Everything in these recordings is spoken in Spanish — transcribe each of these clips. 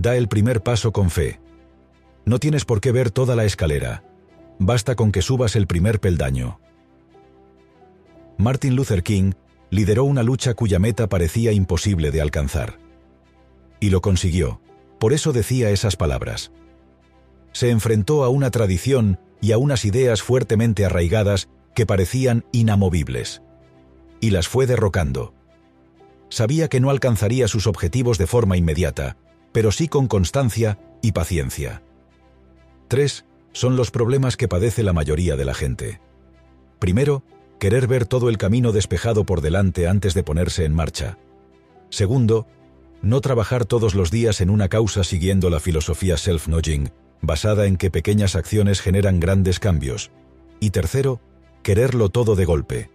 Da el primer paso con fe. No tienes por qué ver toda la escalera. Basta con que subas el primer peldaño. Martin Luther King lideró una lucha cuya meta parecía imposible de alcanzar. Y lo consiguió. Por eso decía esas palabras. Se enfrentó a una tradición y a unas ideas fuertemente arraigadas que parecían inamovibles. Y las fue derrocando. Sabía que no alcanzaría sus objetivos de forma inmediata, pero sí con constancia y paciencia. Tres son los problemas que padece la mayoría de la gente. Primero, querer ver todo el camino despejado por delante antes de ponerse en marcha. Segundo, no trabajar todos los días en una causa siguiendo la filosofía self-nudging, basada en que pequeñas acciones generan grandes cambios. Y tercero, quererlo todo de golpe.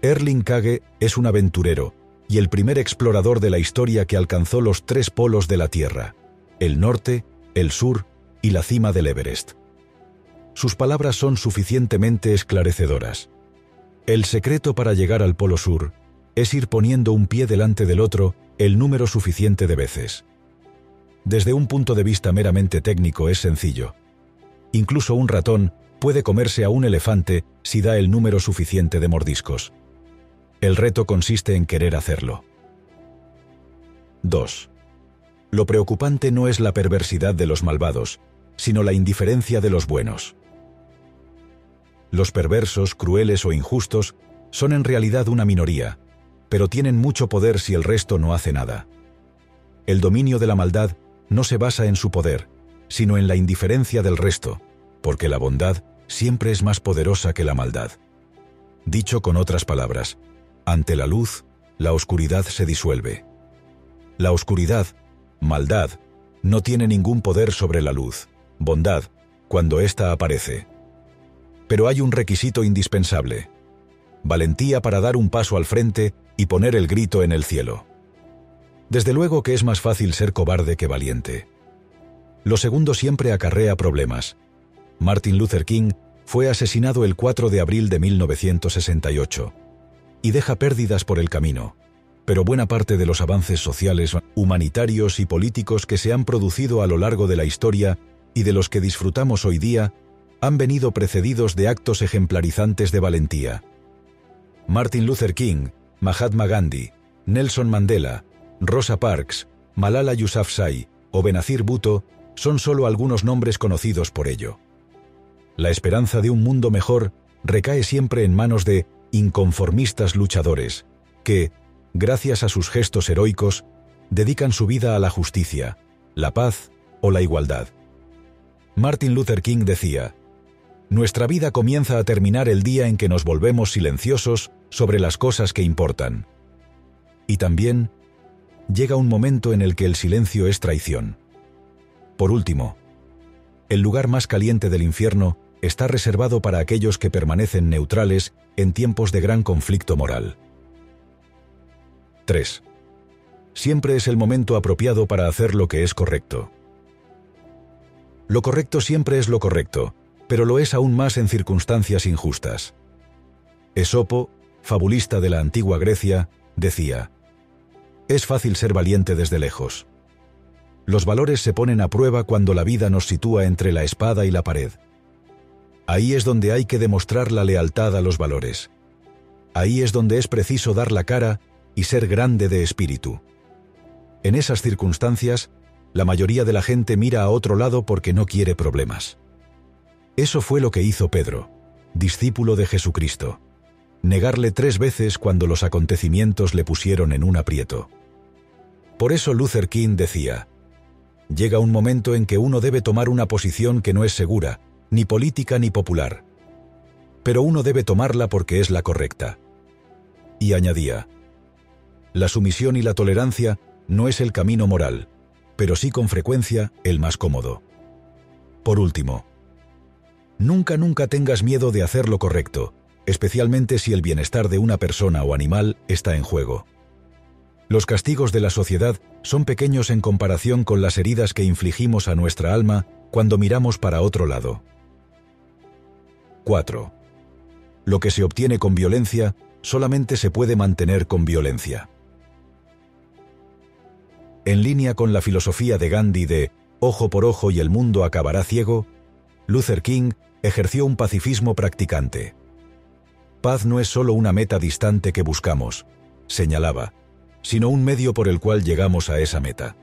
Erling Kage es un aventurero y el primer explorador de la historia que alcanzó los tres polos de la Tierra, el norte, el sur y la cima del Everest. Sus palabras son suficientemente esclarecedoras. El secreto para llegar al Polo Sur es ir poniendo un pie delante del otro el número suficiente de veces. Desde un punto de vista meramente técnico es sencillo. Incluso un ratón puede comerse a un elefante si da el número suficiente de mordiscos. El reto consiste en querer hacerlo. 2. Lo preocupante no es la perversidad de los malvados, sino la indiferencia de los buenos. Los perversos, crueles o injustos son en realidad una minoría, pero tienen mucho poder si el resto no hace nada. El dominio de la maldad no se basa en su poder, sino en la indiferencia del resto, porque la bondad siempre es más poderosa que la maldad. Dicho con otras palabras, ante la luz, la oscuridad se disuelve. La oscuridad, maldad, no tiene ningún poder sobre la luz, bondad, cuando ésta aparece. Pero hay un requisito indispensable. Valentía para dar un paso al frente y poner el grito en el cielo. Desde luego que es más fácil ser cobarde que valiente. Lo segundo siempre acarrea problemas. Martin Luther King fue asesinado el 4 de abril de 1968 y deja pérdidas por el camino, pero buena parte de los avances sociales, humanitarios y políticos que se han producido a lo largo de la historia y de los que disfrutamos hoy día han venido precedidos de actos ejemplarizantes de valentía. Martin Luther King, Mahatma Gandhi, Nelson Mandela, Rosa Parks, Malala Yousafzai o Benazir Bhutto son solo algunos nombres conocidos por ello. La esperanza de un mundo mejor recae siempre en manos de inconformistas luchadores, que, gracias a sus gestos heroicos, dedican su vida a la justicia, la paz o la igualdad. Martin Luther King decía, nuestra vida comienza a terminar el día en que nos volvemos silenciosos sobre las cosas que importan. Y también llega un momento en el que el silencio es traición. Por último, el lugar más caliente del infierno está reservado para aquellos que permanecen neutrales en tiempos de gran conflicto moral. 3. Siempre es el momento apropiado para hacer lo que es correcto. Lo correcto siempre es lo correcto, pero lo es aún más en circunstancias injustas. Esopo, fabulista de la antigua Grecia, decía, Es fácil ser valiente desde lejos. Los valores se ponen a prueba cuando la vida nos sitúa entre la espada y la pared. Ahí es donde hay que demostrar la lealtad a los valores. Ahí es donde es preciso dar la cara y ser grande de espíritu. En esas circunstancias, la mayoría de la gente mira a otro lado porque no quiere problemas. Eso fue lo que hizo Pedro, discípulo de Jesucristo. Negarle tres veces cuando los acontecimientos le pusieron en un aprieto. Por eso Luther King decía, llega un momento en que uno debe tomar una posición que no es segura, ni política ni popular. Pero uno debe tomarla porque es la correcta. Y añadía, la sumisión y la tolerancia no es el camino moral, pero sí con frecuencia el más cómodo. Por último, Nunca, nunca tengas miedo de hacer lo correcto, especialmente si el bienestar de una persona o animal está en juego. Los castigos de la sociedad son pequeños en comparación con las heridas que infligimos a nuestra alma cuando miramos para otro lado. 4. Lo que se obtiene con violencia solamente se puede mantener con violencia. en línea con la filosofía de Gandhi de ojo por ojo y el mundo acabará ciego, Luther King ejerció un pacifismo practicante. Paz no es solo una meta distante que buscamos, señalaba, sino un medio por el cual llegamos a esa meta.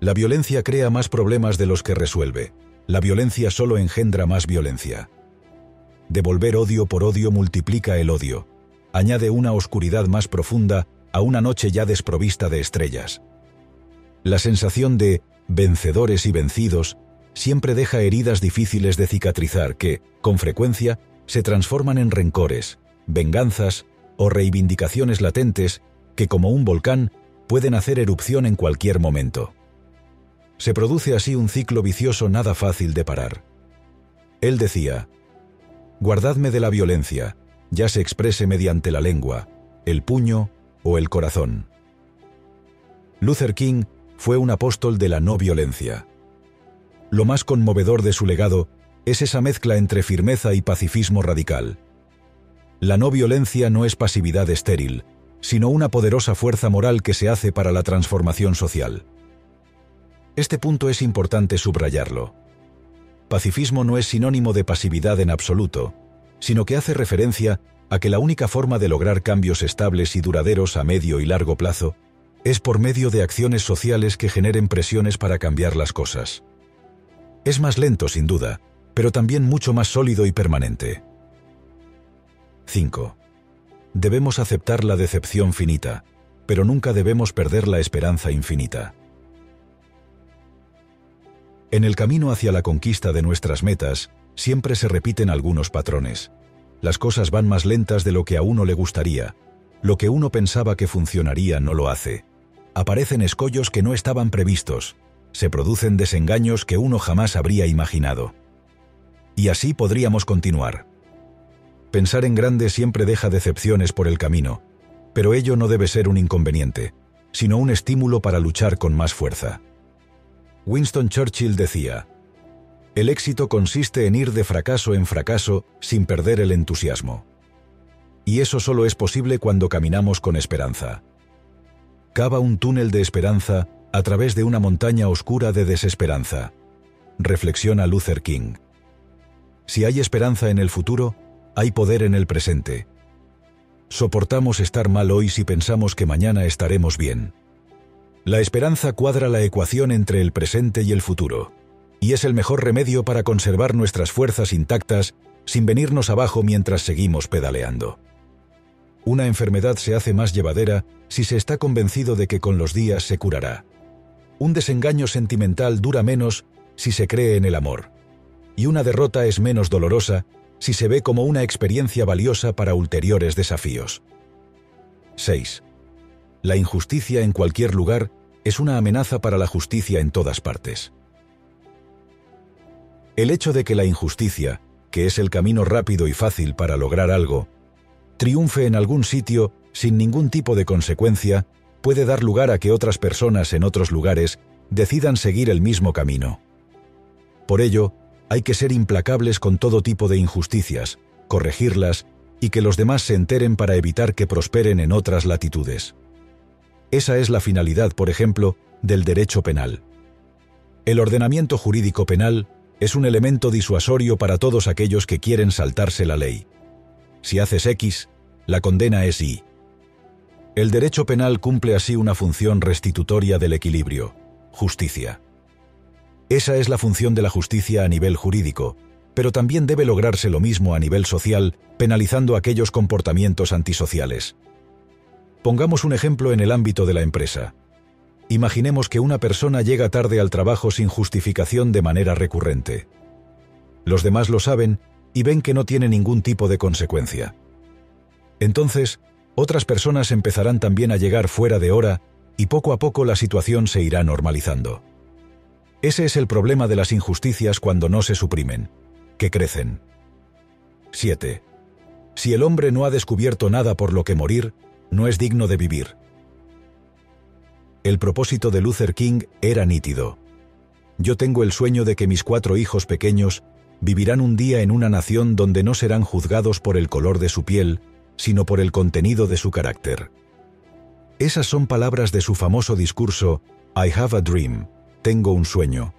La violencia crea más problemas de los que resuelve. La violencia solo engendra más violencia. Devolver odio por odio multiplica el odio. Añade una oscuridad más profunda a una noche ya desprovista de estrellas. La sensación de vencedores y vencidos siempre deja heridas difíciles de cicatrizar que, con frecuencia, se transforman en rencores, venganzas o reivindicaciones latentes que, como un volcán, pueden hacer erupción en cualquier momento. Se produce así un ciclo vicioso nada fácil de parar. Él decía, Guardadme de la violencia, ya se exprese mediante la lengua, el puño o el corazón. Luther King fue un apóstol de la no violencia. Lo más conmovedor de su legado es esa mezcla entre firmeza y pacifismo radical. La no violencia no es pasividad estéril, sino una poderosa fuerza moral que se hace para la transformación social. Este punto es importante subrayarlo. Pacifismo no es sinónimo de pasividad en absoluto, sino que hace referencia a que la única forma de lograr cambios estables y duraderos a medio y largo plazo es por medio de acciones sociales que generen presiones para cambiar las cosas. Es más lento, sin duda, pero también mucho más sólido y permanente. 5. Debemos aceptar la decepción finita, pero nunca debemos perder la esperanza infinita. En el camino hacia la conquista de nuestras metas, siempre se repiten algunos patrones. Las cosas van más lentas de lo que a uno le gustaría. Lo que uno pensaba que funcionaría no lo hace. Aparecen escollos que no estaban previstos, se producen desengaños que uno jamás habría imaginado. Y así podríamos continuar. Pensar en grande siempre deja decepciones por el camino, pero ello no debe ser un inconveniente, sino un estímulo para luchar con más fuerza. Winston Churchill decía, El éxito consiste en ir de fracaso en fracaso sin perder el entusiasmo. Y eso solo es posible cuando caminamos con esperanza. Cava un túnel de esperanza a través de una montaña oscura de desesperanza. Reflexiona Luther King. Si hay esperanza en el futuro, hay poder en el presente. Soportamos estar mal hoy si pensamos que mañana estaremos bien. La esperanza cuadra la ecuación entre el presente y el futuro, y es el mejor remedio para conservar nuestras fuerzas intactas sin venirnos abajo mientras seguimos pedaleando. Una enfermedad se hace más llevadera si se está convencido de que con los días se curará. Un desengaño sentimental dura menos si se cree en el amor. Y una derrota es menos dolorosa si se ve como una experiencia valiosa para ulteriores desafíos. 6. La injusticia en cualquier lugar es una amenaza para la justicia en todas partes. El hecho de que la injusticia, que es el camino rápido y fácil para lograr algo, triunfe en algún sitio sin ningún tipo de consecuencia, puede dar lugar a que otras personas en otros lugares decidan seguir el mismo camino. Por ello, hay que ser implacables con todo tipo de injusticias, corregirlas y que los demás se enteren para evitar que prosperen en otras latitudes. Esa es la finalidad, por ejemplo, del derecho penal. El ordenamiento jurídico penal es un elemento disuasorio para todos aquellos que quieren saltarse la ley. Si haces X, la condena es Y. El derecho penal cumple así una función restitutoria del equilibrio, justicia. Esa es la función de la justicia a nivel jurídico, pero también debe lograrse lo mismo a nivel social, penalizando aquellos comportamientos antisociales. Pongamos un ejemplo en el ámbito de la empresa. Imaginemos que una persona llega tarde al trabajo sin justificación de manera recurrente. Los demás lo saben y ven que no tiene ningún tipo de consecuencia. Entonces, otras personas empezarán también a llegar fuera de hora y poco a poco la situación se irá normalizando. Ese es el problema de las injusticias cuando no se suprimen, que crecen. 7. Si el hombre no ha descubierto nada por lo que morir, no es digno de vivir. El propósito de Luther King era nítido. Yo tengo el sueño de que mis cuatro hijos pequeños vivirán un día en una nación donde no serán juzgados por el color de su piel, sino por el contenido de su carácter. Esas son palabras de su famoso discurso I have a dream, tengo un sueño,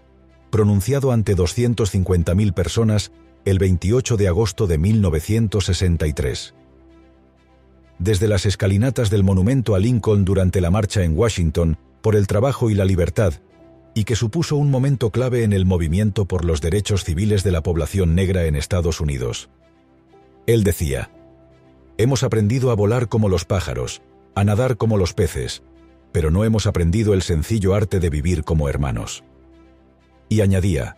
pronunciado ante 250.000 personas el 28 de agosto de 1963. Desde las escalinatas del monumento a Lincoln durante la marcha en Washington por el trabajo y la libertad, y que supuso un momento clave en el movimiento por los derechos civiles de la población negra en Estados Unidos. Él decía, Hemos aprendido a volar como los pájaros, a nadar como los peces, pero no hemos aprendido el sencillo arte de vivir como hermanos. Y añadía,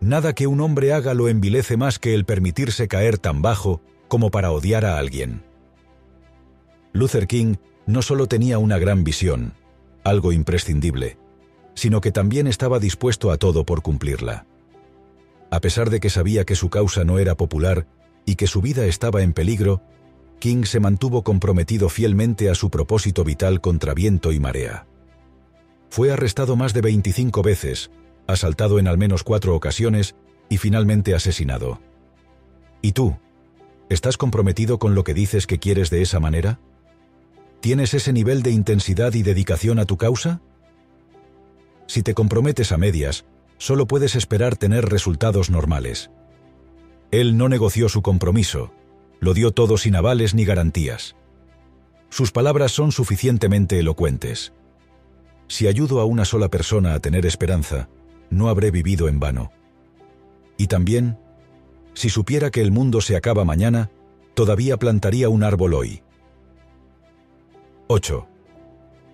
Nada que un hombre haga lo envilece más que el permitirse caer tan bajo como para odiar a alguien. Luther King no solo tenía una gran visión, algo imprescindible, sino que también estaba dispuesto a todo por cumplirla. A pesar de que sabía que su causa no era popular y que su vida estaba en peligro, King se mantuvo comprometido fielmente a su propósito vital contra viento y marea. Fue arrestado más de 25 veces, asaltado en al menos cuatro ocasiones y finalmente asesinado. ¿Y tú? ¿Estás comprometido con lo que dices que quieres de esa manera? ¿Tienes ese nivel de intensidad y dedicación a tu causa? Si te comprometes a medias, solo puedes esperar tener resultados normales. Él no negoció su compromiso, lo dio todo sin avales ni garantías. Sus palabras son suficientemente elocuentes. Si ayudo a una sola persona a tener esperanza, no habré vivido en vano. Y también, si supiera que el mundo se acaba mañana, todavía plantaría un árbol hoy. 8.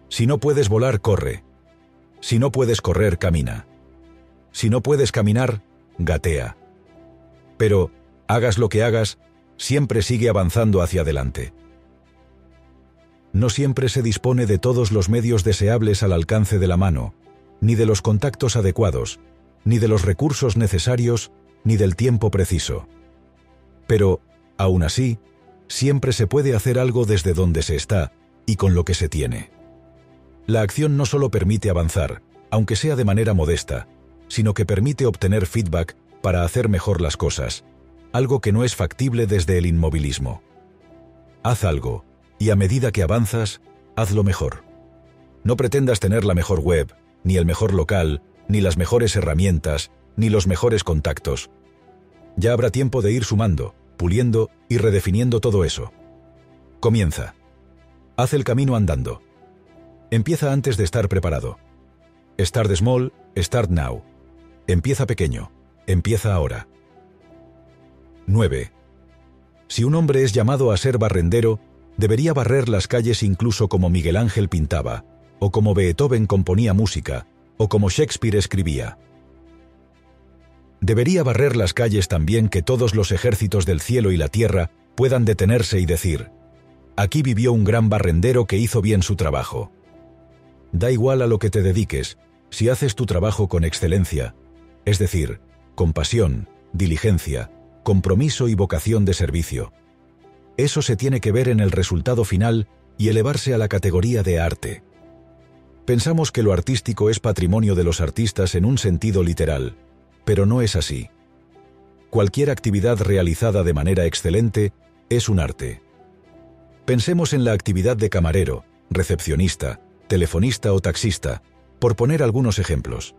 Si no puedes volar, corre. Si no puedes correr, camina. Si no puedes caminar, gatea. Pero, hagas lo que hagas, siempre sigue avanzando hacia adelante. No siempre se dispone de todos los medios deseables al alcance de la mano, ni de los contactos adecuados, ni de los recursos necesarios, ni del tiempo preciso. Pero, aún así, siempre se puede hacer algo desde donde se está y con lo que se tiene. La acción no solo permite avanzar, aunque sea de manera modesta, sino que permite obtener feedback para hacer mejor las cosas, algo que no es factible desde el inmovilismo. Haz algo, y a medida que avanzas, hazlo mejor. No pretendas tener la mejor web, ni el mejor local, ni las mejores herramientas, ni los mejores contactos. Ya habrá tiempo de ir sumando, puliendo y redefiniendo todo eso. Comienza. Haz el camino andando. Empieza antes de estar preparado. Start small, start now. Empieza pequeño. Empieza ahora. 9. Si un hombre es llamado a ser barrendero, debería barrer las calles incluso como Miguel Ángel pintaba, o como Beethoven componía música, o como Shakespeare escribía. Debería barrer las calles también que todos los ejércitos del cielo y la tierra puedan detenerse y decir, aquí vivió un gran barrendero que hizo bien su trabajo. Da igual a lo que te dediques, si haces tu trabajo con excelencia, es decir, con pasión, diligencia, compromiso y vocación de servicio. Eso se tiene que ver en el resultado final y elevarse a la categoría de arte. Pensamos que lo artístico es patrimonio de los artistas en un sentido literal, pero no es así. Cualquier actividad realizada de manera excelente es un arte. Pensemos en la actividad de camarero, recepcionista, telefonista o taxista, por poner algunos ejemplos.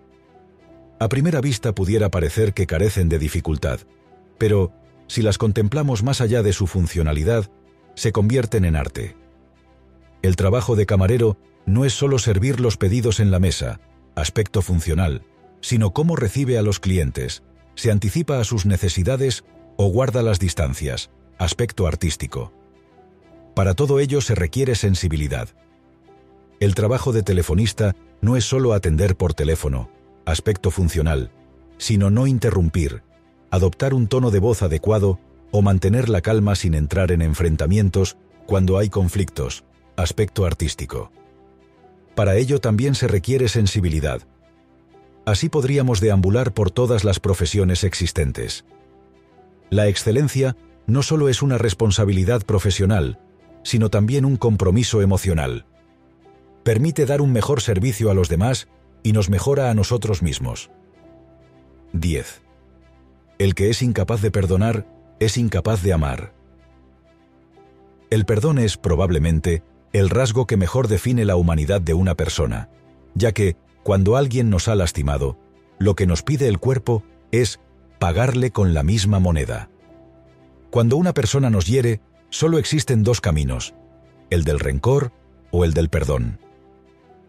A primera vista pudiera parecer que carecen de dificultad, pero, si las contemplamos más allá de su funcionalidad, se convierten en arte. El trabajo de camarero no es solo servir los pedidos en la mesa, aspecto funcional, sino cómo recibe a los clientes, se anticipa a sus necesidades o guarda las distancias, aspecto artístico. Para todo ello se requiere sensibilidad. El trabajo de telefonista no es solo atender por teléfono, aspecto funcional, sino no interrumpir, adoptar un tono de voz adecuado o mantener la calma sin entrar en enfrentamientos cuando hay conflictos, aspecto artístico. Para ello también se requiere sensibilidad. Así podríamos deambular por todas las profesiones existentes. La excelencia no solo es una responsabilidad profesional, sino también un compromiso emocional. Permite dar un mejor servicio a los demás y nos mejora a nosotros mismos. 10. El que es incapaz de perdonar es incapaz de amar. El perdón es, probablemente, el rasgo que mejor define la humanidad de una persona, ya que, cuando alguien nos ha lastimado, lo que nos pide el cuerpo es pagarle con la misma moneda. Cuando una persona nos hiere, solo existen dos caminos, el del rencor o el del perdón.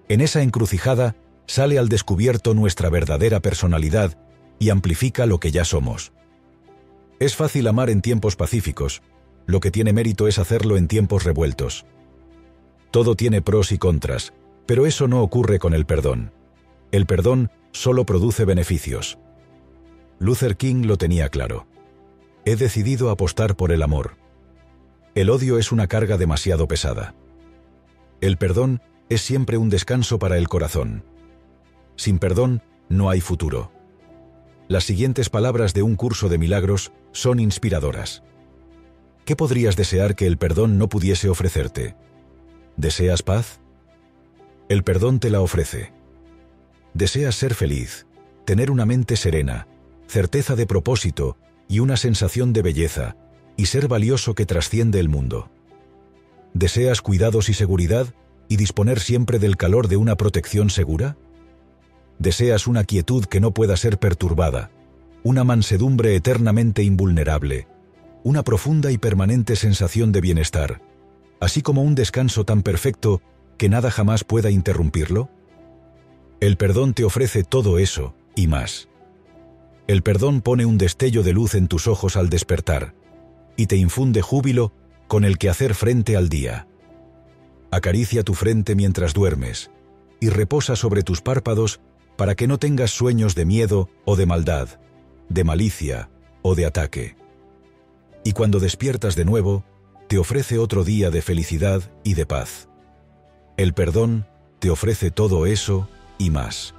En esa encrucijada sale al descubierto nuestra verdadera personalidad y amplifica lo que ya somos. Es fácil amar en tiempos pacíficos, lo que tiene mérito es hacerlo en tiempos revueltos. Todo tiene pros y contras, pero eso no ocurre con el perdón. El perdón solo produce beneficios. Luther King lo tenía claro. He decidido apostar por el amor. El odio es una carga demasiado pesada. El perdón es siempre un descanso para el corazón. Sin perdón, no hay futuro. Las siguientes palabras de un curso de milagros son inspiradoras. ¿Qué podrías desear que el perdón no pudiese ofrecerte? ¿Deseas paz? El perdón te la ofrece. Deseas ser feliz, tener una mente serena, certeza de propósito y una sensación de belleza, y ser valioso que trasciende el mundo. ¿Deseas cuidados y seguridad y disponer siempre del calor de una protección segura? ¿Deseas una quietud que no pueda ser perturbada, una mansedumbre eternamente invulnerable, una profunda y permanente sensación de bienestar, así como un descanso tan perfecto que nada jamás pueda interrumpirlo? El perdón te ofrece todo eso y más. El perdón pone un destello de luz en tus ojos al despertar y te infunde júbilo con el que hacer frente al día. Acaricia tu frente mientras duermes y reposa sobre tus párpados para que no tengas sueños de miedo o de maldad, de malicia o de ataque. Y cuando despiertas de nuevo, te ofrece otro día de felicidad y de paz. El perdón te ofrece todo eso y más.